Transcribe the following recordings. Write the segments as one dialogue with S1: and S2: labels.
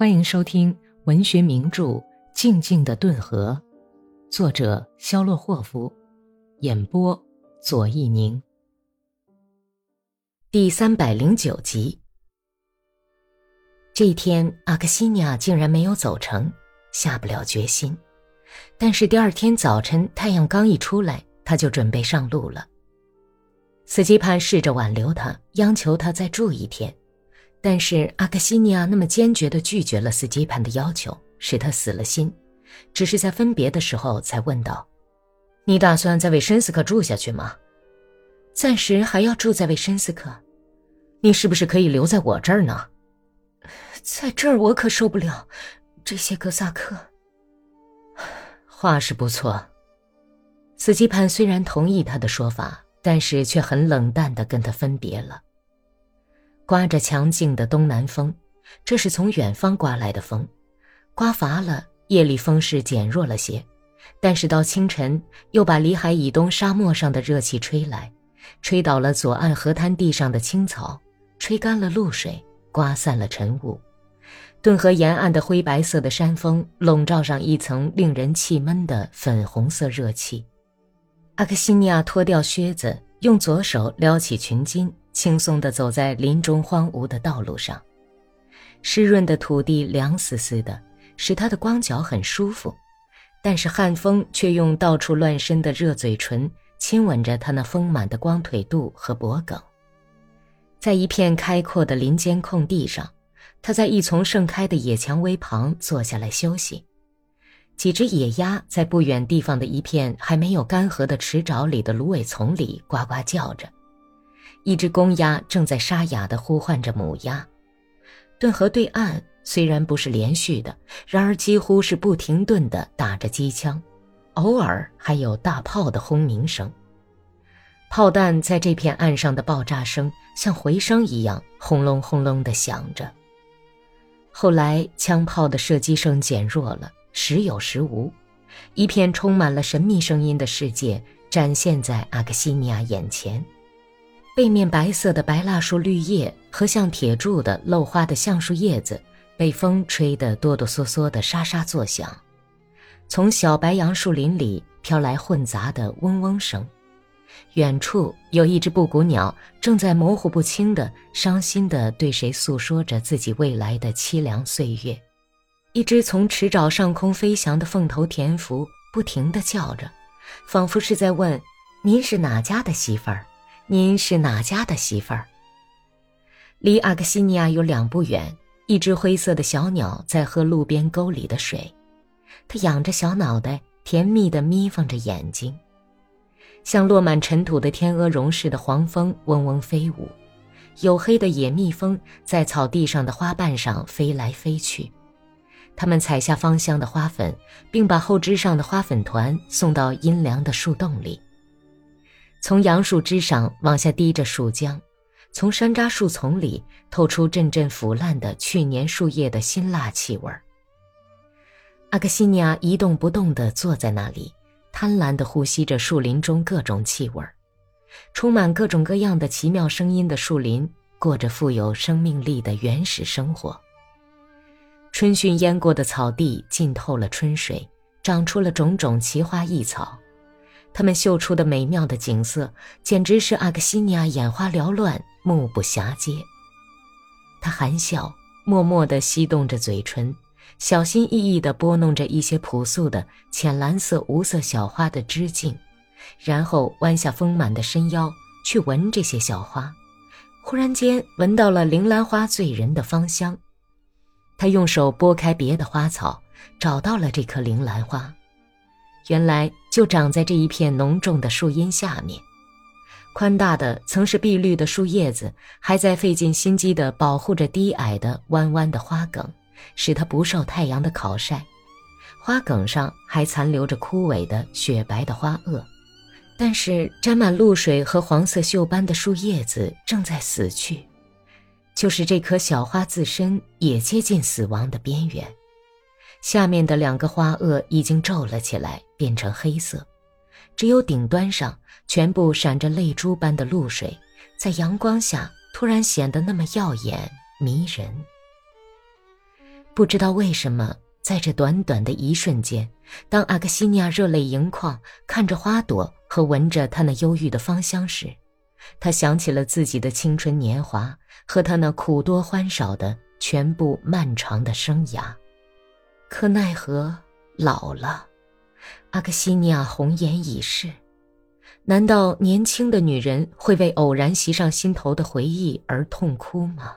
S1: 欢迎收听文学名著《静静的顿河》，作者肖洛霍夫，演播左一宁。第三百零九集。这一天，阿克西尼亚竟然没有走成，下不了决心。但是第二天早晨，太阳刚一出来，他就准备上路了。斯基潘试着挽留他，央求他再住一天。但是阿克西尼亚那么坚决地拒绝了斯基潘的要求，使他死了心。只是在分别的时候才问道：“你打算在维申斯克住下去吗？暂时还要住在维申斯克？你是不是可以留在我这儿呢？
S2: 在这儿我可受不了这些哥萨克。”
S1: 话是不错。斯基潘虽然同意他的说法，但是却很冷淡地跟他分别了。刮着强劲的东南风，这是从远方刮来的风，刮乏了，夜里风势减弱了些，但是到清晨又把里海以东沙漠上的热气吹来，吹倒了左岸河滩地上的青草，吹干了露水，刮散了晨雾，顿河沿岸的灰白色的山峰笼罩上一层令人气闷的粉红色热气。阿克西尼亚脱掉靴子，用左手撩起裙襟。轻松地走在林中荒芜的道路上，湿润的土地凉丝丝的，使他的光脚很舒服。但是汉风却用到处乱伸的热嘴唇亲吻着他那丰满的光腿肚和脖颈。在一片开阔的林间空地上，他在一丛盛开的野蔷薇旁坐下来休息。几只野鸭在不远地方的一片还没有干涸的池沼里的芦苇丛里呱呱叫着。一只公鸭正在沙哑地呼唤着母鸭。顿河对岸虽然不是连续的，然而几乎是不停顿地打着机枪，偶尔还有大炮的轰鸣声。炮弹在这片岸上的爆炸声像回声一样轰隆轰隆地响着。后来枪炮的射击声减弱了，时有时无，一片充满了神秘声音的世界展现在阿克西尼亚眼前。背面白色的白蜡树绿叶和像铁柱的漏花的橡树叶子，被风吹得哆哆嗦嗦的沙沙作响。从小白杨树林里飘来混杂的嗡嗡声。远处有一只布谷鸟正在模糊不清的、伤心地对谁诉说着自己未来的凄凉岁月。一只从池沼上空飞翔的凤头田蝠不停地叫着，仿佛是在问：“您是哪家的媳妇儿？”您是哪家的媳妇儿？离阿克西尼亚有两步远，一只灰色的小鸟在喝路边沟里的水，它仰着小脑袋，甜蜜地眯缝着眼睛。像落满尘土的天鹅绒似的黄蜂嗡嗡飞舞，黝黑的野蜜蜂在草地上的花瓣上飞来飞去，它们采下芳香的花粉，并把后枝上的花粉团送到阴凉的树洞里。从杨树枝上往下滴着树浆，从山楂树丛里透出阵阵腐烂的去年树叶的辛辣气味。阿克西尼亚一动不动地坐在那里，贪婪地呼吸着树林中各种气味。充满各种各样的奇妙声音的树林，过着富有生命力的原始生活。春汛淹过的草地浸透了春水，长出了种种奇花异草。他们秀出的美妙的景色，简直是阿克西尼亚眼花缭乱、目不暇接。他含笑，默默地翕动着嘴唇，小心翼翼地拨弄着一些朴素的浅蓝色无色小花的枝茎，然后弯下丰满的身腰去闻这些小花。忽然间，闻到了铃兰花醉人的芳香。他用手拨开别的花草，找到了这颗铃兰花。原来就长在这一片浓重的树荫下面，宽大的曾是碧绿的树叶子，还在费尽心机地保护着低矮的弯弯的花梗，使它不受太阳的烤晒。花梗上还残留着枯萎的雪白的花萼，但是沾满露水和黄色锈斑的树叶子正在死去，就是这棵小花自身也接近死亡的边缘。下面的两个花萼已经皱了起来，变成黑色，只有顶端上全部闪着泪珠般的露水，在阳光下突然显得那么耀眼迷人。不知道为什么，在这短短的一瞬间，当阿克西尼亚热泪盈眶，看着花朵和闻着它那忧郁的芳香时，他想起了自己的青春年华和他那苦多欢少的全部漫长的生涯。可奈何老了，阿克西尼亚红颜已逝。难道年轻的女人会为偶然袭上心头的回忆而痛哭吗？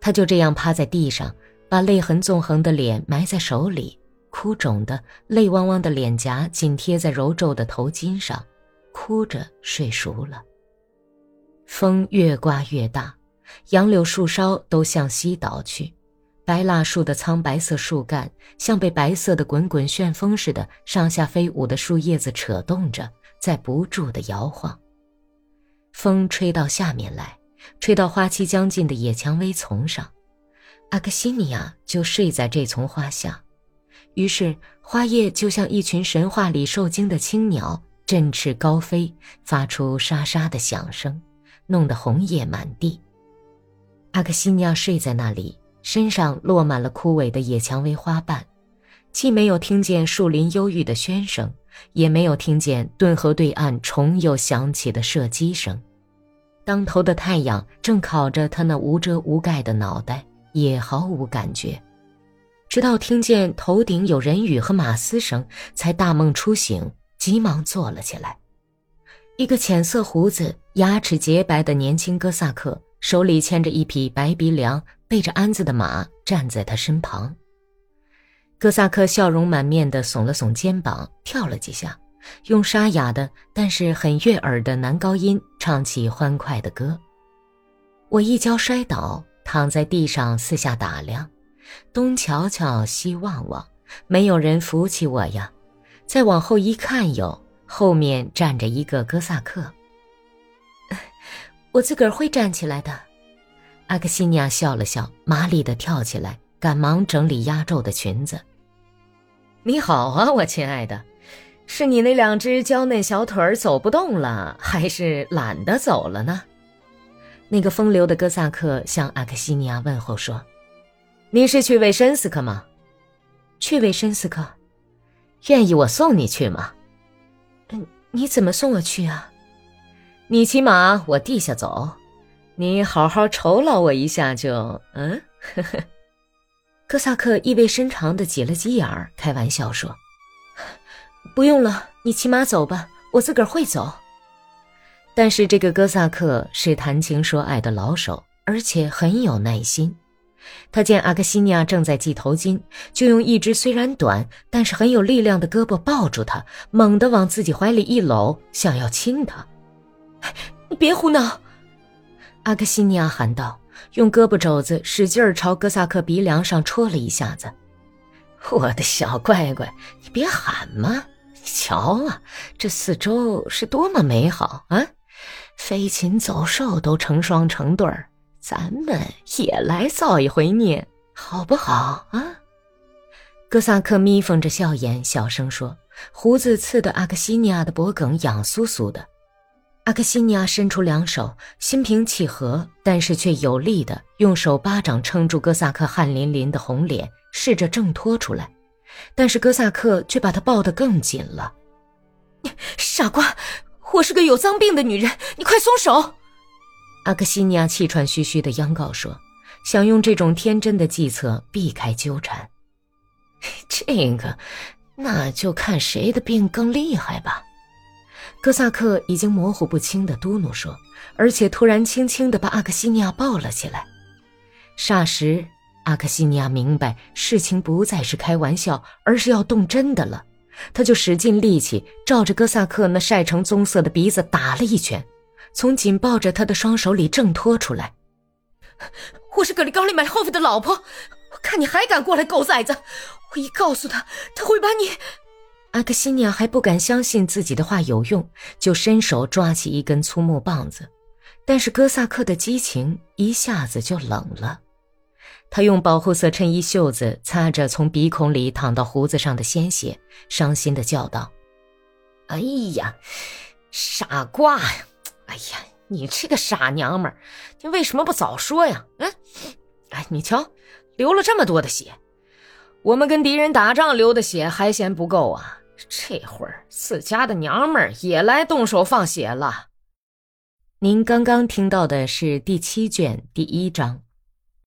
S1: 他就这样趴在地上，把泪痕纵横的脸埋在手里，哭肿的、泪汪汪的脸颊紧贴在柔皱的头巾上，哭着睡熟了。风越刮越大，杨柳树梢都向西倒去，白蜡树的苍白色树干像被白色的滚滚旋风似的上下飞舞的树叶子扯动着，在不住的摇晃。风吹到下面来。吹到花期将近的野蔷薇丛上，阿克西尼亚就睡在这丛花下。于是花叶就像一群神话里受惊的青鸟，振翅高飞，发出沙沙的响声，弄得红叶满地。阿克西尼亚睡在那里，身上落满了枯萎的野蔷薇花瓣，既没有听见树林忧郁的喧声，也没有听见顿河对岸重又响起的射击声。当头的太阳正烤着他那无遮无盖的脑袋，也毫无感觉。直到听见头顶有人语和马嘶声，才大梦初醒，急忙坐了起来。一个浅色胡子、牙齿洁白的年轻哥萨克，手里牵着一匹白鼻梁、背着鞍子的马，站在他身旁。哥萨克笑容满面地耸了耸肩膀，跳了几下。用沙哑的，但是很悦耳的男高音唱起欢快的歌。我一跤摔倒，躺在地上四下打量，东瞧瞧，西望望，没有人扶起我呀。再往后一看，有后面站着一个哥萨克。我自个儿会站起来的。阿克西尼亚笑了笑，麻利的跳起来，赶忙整理压皱的裙子。你好啊，我亲爱的。是你那两只娇嫩小腿儿走不动了，还是懒得走了呢？那个风流的哥萨克向阿克西尼亚问候说：“你是去维申斯克吗？去维申斯克，愿意我送你去吗？
S2: 嗯，你怎么送我去啊？
S1: 你骑马，我地下走，你好好酬劳我一下就……嗯。”呵呵哥萨克意味深长的挤了挤眼儿，开玩笑说。
S2: 不用了，你骑马走吧，我自个儿会走。
S1: 但是这个哥萨克是谈情说爱的老手，而且很有耐心。他见阿克西尼亚正在系头巾，就用一只虽然短但是很有力量的胳膊抱住他，猛地往自己怀里一搂，想要亲他。
S2: 你别胡闹！
S1: 阿克西尼亚喊道，用胳膊肘子使劲朝哥萨克鼻梁上戳了一下子。我的小乖乖，你别喊嘛！你瞧啊，这四周是多么美好啊！飞禽走兽都成双成对儿，咱们也来造一回孽，好不好啊？哥萨克眯缝着笑眼，小声说，胡子刺得阿克西尼亚的脖梗痒酥酥的。阿克西尼亚伸出两手，心平气和，但是却有力的用手巴掌撑住哥萨克汗淋淋的红脸，试着挣脱出来。但是哥萨克却把他抱得更紧了。
S2: 你傻瓜，我是个有脏病的女人，你快松手！
S1: 阿克西尼亚气喘吁吁地央告说，想用这种天真的计策避开纠缠。这个，那就看谁的病更厉害吧。哥萨克已经模糊不清地嘟哝说，而且突然轻轻地把阿克西尼亚抱了起来。霎时。阿克西尼亚明白，事情不再是开玩笑，而是要动真的了。他就使尽力气，照着哥萨克那晒成棕色的鼻子打了一拳，从紧抱着他的双手里挣脱出来。
S2: 我是格里高利买后夫的老婆，我看你还敢过来，狗崽子！我一告诉他，他会把你……
S1: 阿克西尼亚还不敢相信自己的话有用，就伸手抓起一根粗木棒子，但是哥萨克的激情一下子就冷了。他用保护色衬衣袖子擦着从鼻孔里淌到胡子上的鲜血，伤心的叫道：“哎呀，傻瓜呀！哎呀，你这个傻娘们儿，你为什么不早说呀？嗯，
S2: 哎，你瞧，流了这么多的血，我们跟敌人打仗流的血还嫌不够啊！这会儿自家的娘们儿也来动手放血了。
S1: 您刚刚听到的是第七卷第一章。